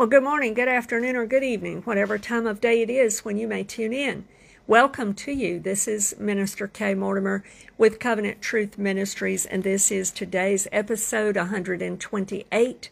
Well, good morning, good afternoon, or good evening, whatever time of day it is when you may tune in. Welcome to you. This is Minister Kay Mortimer with Covenant Truth Ministries, and this is today's episode 128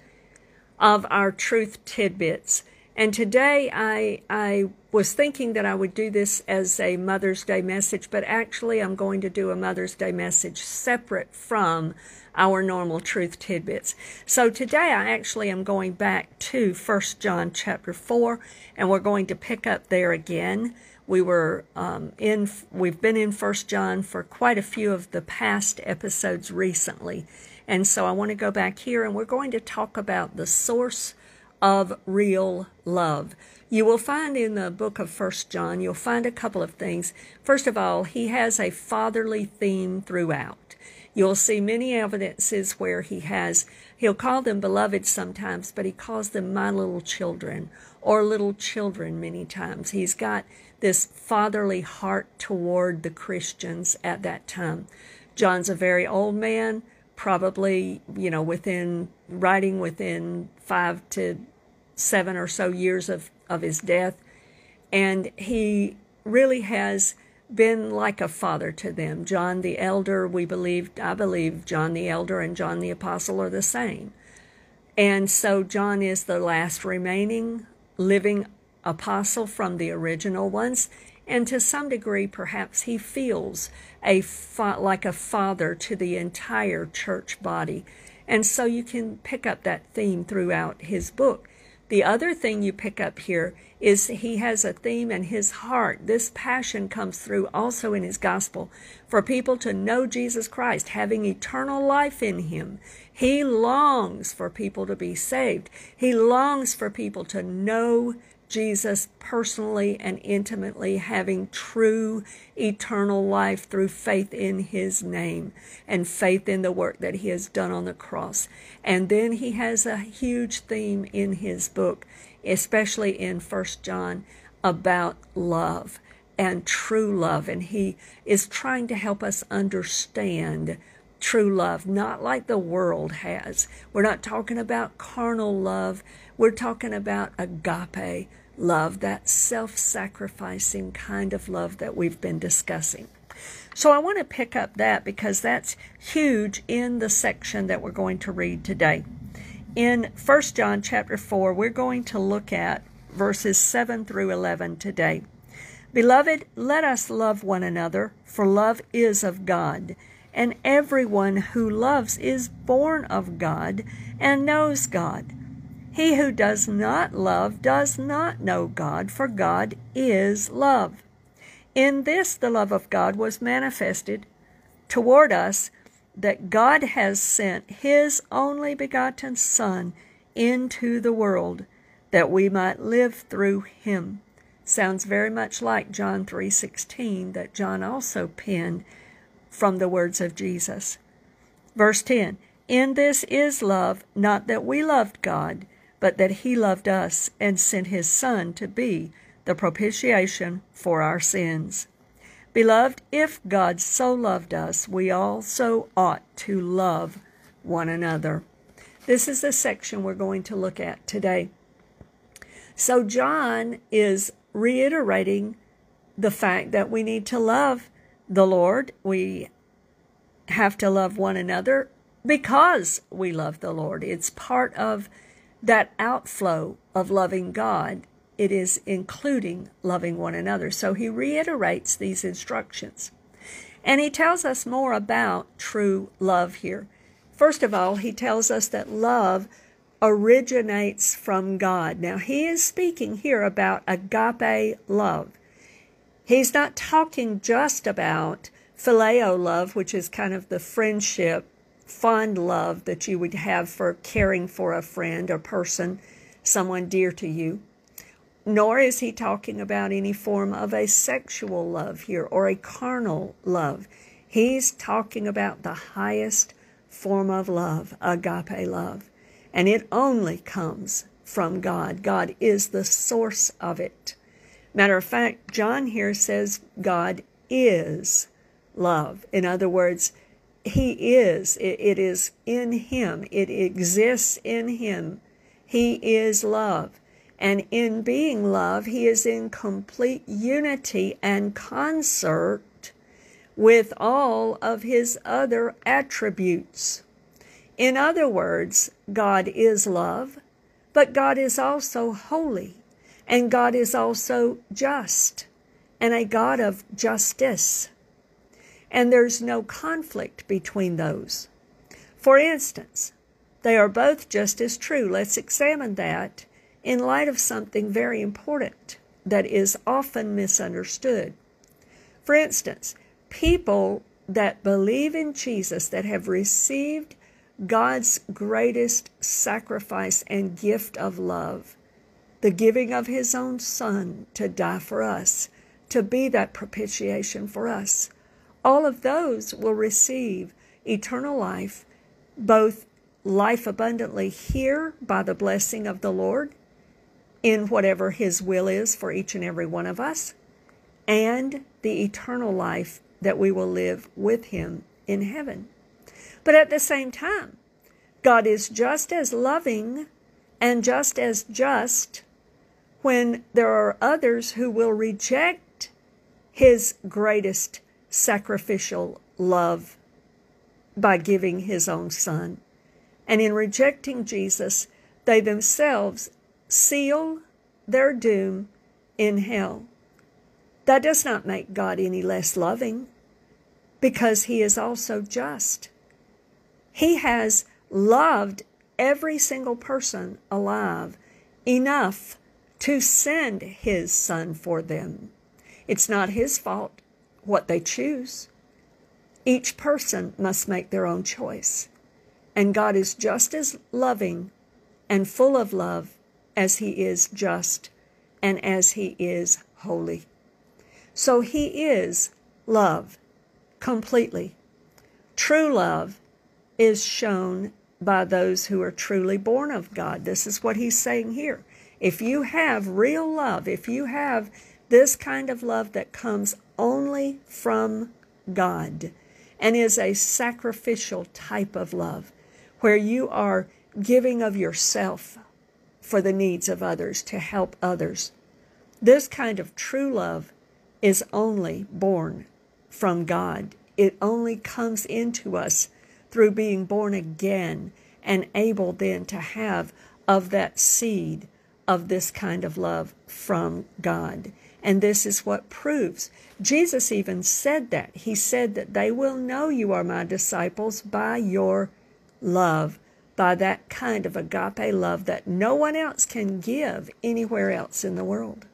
of our Truth Tidbits. And today I, I was thinking that I would do this as a Mother's Day message, but actually I'm going to do a Mother's Day message separate from our normal truth tidbits. So today I actually am going back to 1 John chapter 4, and we're going to pick up there again. We were um, in, we've been in 1 John for quite a few of the past episodes recently. And so I want to go back here and we're going to talk about the source of real love. You will find in the book of First John, you'll find a couple of things. First of all, he has a fatherly theme throughout. You'll see many evidences where he has, he'll call them beloved sometimes, but he calls them my little children or little children many times. He's got this fatherly heart toward the Christians at that time. John's a very old man, probably, you know, within writing within five to seven or so years of, of his death. And he really has been like a father to them. John the Elder, we believe, I believe John the Elder and John the Apostle are the same. And so John is the last remaining living apostle from the original ones. And to some degree, perhaps he feels a fa- like a father to the entire church body. And so you can pick up that theme throughout his book. The other thing you pick up here is he has a theme in his heart. This passion comes through also in his gospel for people to know Jesus Christ, having eternal life in him. He longs for people to be saved. He longs for people to know Jesus personally and intimately, having true eternal life through faith in his name and faith in the work that he has done on the cross. And then he has a huge theme in his book, especially in First John, about love and true love. And he is trying to help us understand true love, not like the world has. We're not talking about carnal love. We're talking about agape love, that self sacrificing kind of love that we've been discussing. So I want to pick up that because that's huge in the section that we're going to read today. In 1 John chapter 4, we're going to look at verses 7 through 11 today. Beloved, let us love one another, for love is of God, and everyone who loves is born of God and knows God. He who does not love does not know God, for God is love. In this the love of God was manifested toward us that God has sent his only begotten Son into the world that we might live through him. Sounds very much like John 3:16 that John also penned from the words of Jesus. Verse 10 In this is love, not that we loved God, but that he loved us and sent his Son to be the propitiation for our sins. Beloved, if God so loved us, we also ought to love one another. This is the section we're going to look at today. So, John is reiterating the fact that we need to love the Lord. We have to love one another because we love the Lord. It's part of that outflow of loving God, it is including loving one another. So he reiterates these instructions. And he tells us more about true love here. First of all, he tells us that love originates from God. Now, he is speaking here about agape love. He's not talking just about phileo love, which is kind of the friendship fond love that you would have for caring for a friend or person, someone dear to you. Nor is he talking about any form of a sexual love here or a carnal love. He's talking about the highest form of love, agape love. And it only comes from God. God is the source of it. Matter of fact, John here says God is love. In other words, he is. It, it is in Him. It exists in Him. He is love. And in being love, He is in complete unity and concert with all of His other attributes. In other words, God is love, but God is also holy, and God is also just, and a God of justice. And there's no conflict between those. For instance, they are both just as true. Let's examine that in light of something very important that is often misunderstood. For instance, people that believe in Jesus, that have received God's greatest sacrifice and gift of love, the giving of His own Son to die for us, to be that propitiation for us. All of those will receive eternal life, both life abundantly here by the blessing of the Lord in whatever His will is for each and every one of us, and the eternal life that we will live with Him in heaven. But at the same time, God is just as loving and just as just when there are others who will reject his greatest sacrificial love by giving his own son. And in rejecting Jesus, they themselves seal their doom in hell. That does not make God any less loving because he is also just. He has loved every single person alive enough to send his son for them. It's not his fault what they choose. Each person must make their own choice. And God is just as loving and full of love as he is just and as he is holy. So he is love completely. True love is shown by those who are truly born of God. This is what he's saying here. If you have real love, if you have this kind of love that comes only from God and is a sacrificial type of love, where you are giving of yourself for the needs of others to help others, this kind of true love is only born from God. It only comes into us through being born again and able then to have of that seed of this kind of love from God. And this is what proves. Jesus even said that. He said that they will know you are my disciples by your love, by that kind of agape love that no one else can give anywhere else in the world.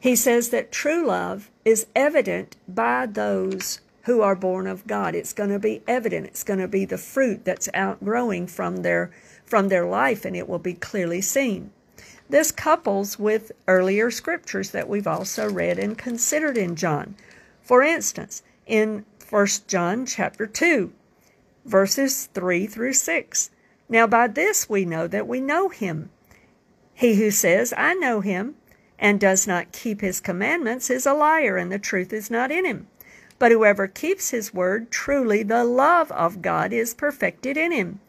He says that true love is evident by those who are born of God. It's going to be evident. It's going to be the fruit that's outgrowing from their from their life and it will be clearly seen. This couples with earlier scriptures that we've also read and considered in John. For instance, in 1 John chapter 2, verses 3 through 6. Now by this we know that we know him. He who says, I know him, and does not keep his commandments is a liar, and the truth is not in him. But whoever keeps his word, truly the love of God is perfected in him.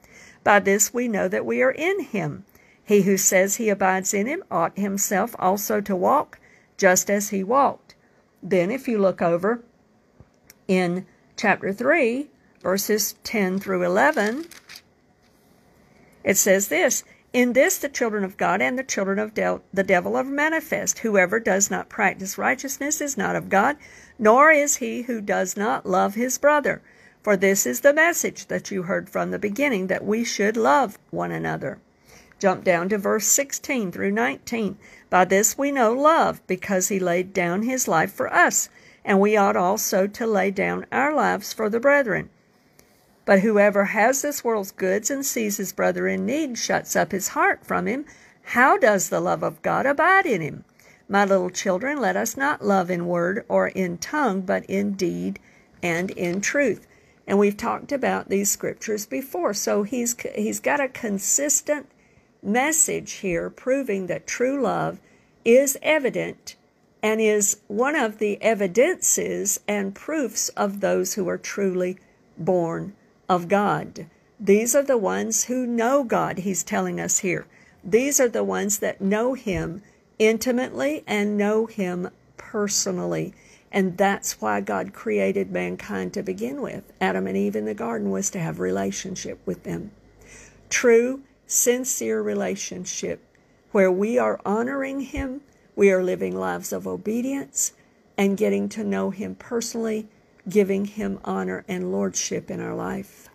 By this we know that we are in him. He who says he abides in him ought himself also to walk just as he walked. Then, if you look over in chapter 3, verses 10 through 11, it says this In this the children of God and the children of the devil are manifest. Whoever does not practice righteousness is not of God, nor is he who does not love his brother. For this is the message that you heard from the beginning, that we should love one another. Jump down to verse 16 through 19. By this we know love, because he laid down his life for us, and we ought also to lay down our lives for the brethren. But whoever has this world's goods and sees his brother in need shuts up his heart from him. How does the love of God abide in him? My little children, let us not love in word or in tongue, but in deed and in truth. And we've talked about these scriptures before. So he's he's got a consistent message here proving that true love is evident and is one of the evidences and proofs of those who are truly born of God. These are the ones who know God, he's telling us here. These are the ones that know him intimately and know him personally. And that's why God created mankind to begin with. Adam and Eve in the garden was to have relationship with them. True, sincere relationship where we are honoring him, we are living lives of obedience and getting to know him personally, giving him honor and lordship in our life.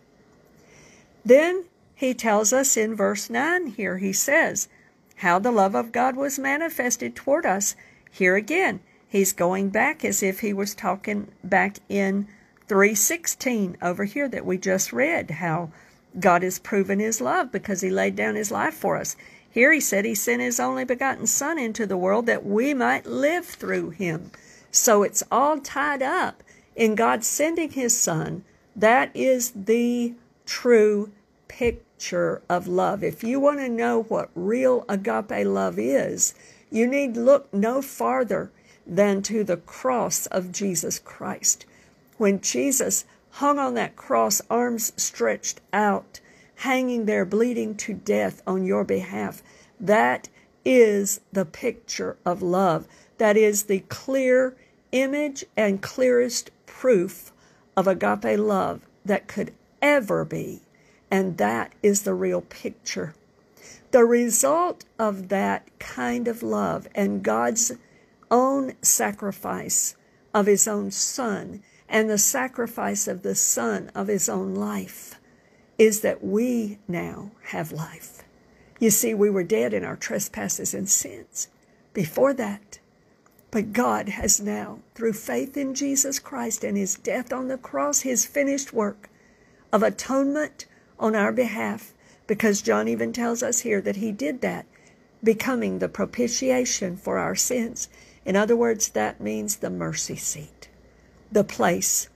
Then he tells us in verse 9 here, he says, how the love of God was manifested toward us. Here again, he's going back as if he was talking back in 316 over here that we just read, how God has proven his love because he laid down his life for us. Here he said he sent his only begotten Son into the world that we might live through him. So it's all tied up in God sending his Son. That is the true picture of love. If you want to know what real agape love is, you need look no farther than to the cross of Jesus Christ. When Jesus hung on that cross, arms stretched out, hanging there bleeding to death on your behalf, that is the picture of love. That is the clear image and clearest proof of agape love that could ever be. And that is the real picture. The result of that kind of love and God's own sacrifice of His own Son and the sacrifice of the Son of His own life is that we now have life. You see, we were dead in our trespasses and sins before that. But God has now, through faith in Jesus Christ and His death on the cross, His finished work of atonement on our behalf, because John even tells us here that He did that, becoming the propitiation for our sins. In other words, that means the mercy seat, the place,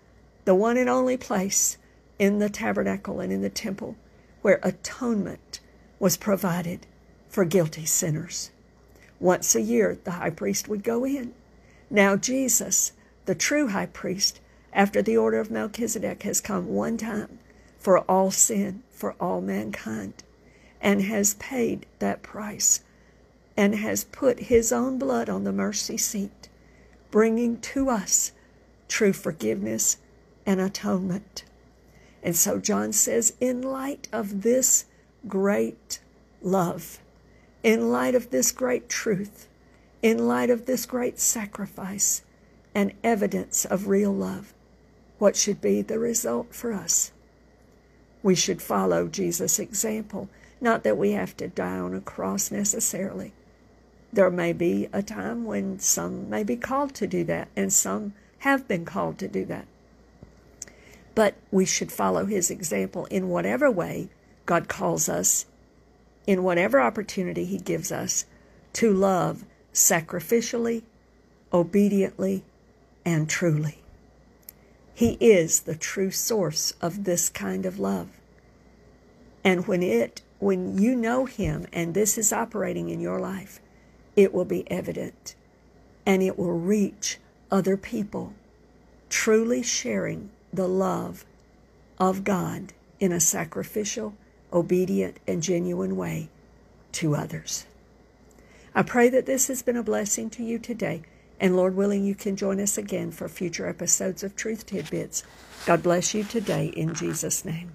the one and only place in the tabernacle and in the temple where atonement was provided for guilty sinners. Once a year, the high priest would go in. Now, Jesus, the true high priest, after the order of Melchizedek, has come one time for all sin, for all mankind, and has paid that price and has put his own blood on the mercy seat, bringing to us true forgiveness and atonement. And so John says, in light of this great love, in light of this great truth, in light of this great sacrifice and evidence of real love, what should be the result for us? We should follow Jesus' example. Not that we have to die on a cross necessarily. There may be a time when some may be called to do that, and some have been called to do that. But we should follow his example in whatever way God calls us in whatever opportunity He gives us to love sacrificially, obediently, and truly. He is the true source of this kind of love. And when it when you know him and this is operating in your life, it will be evident and it will reach other people truly sharing the love of God in a sacrificial obedient, and genuine way to others. I pray that this has been a blessing to you today, and Lord willing, you can join us again for future episodes of Truth Tidbits. God bless you today in Jesus' name.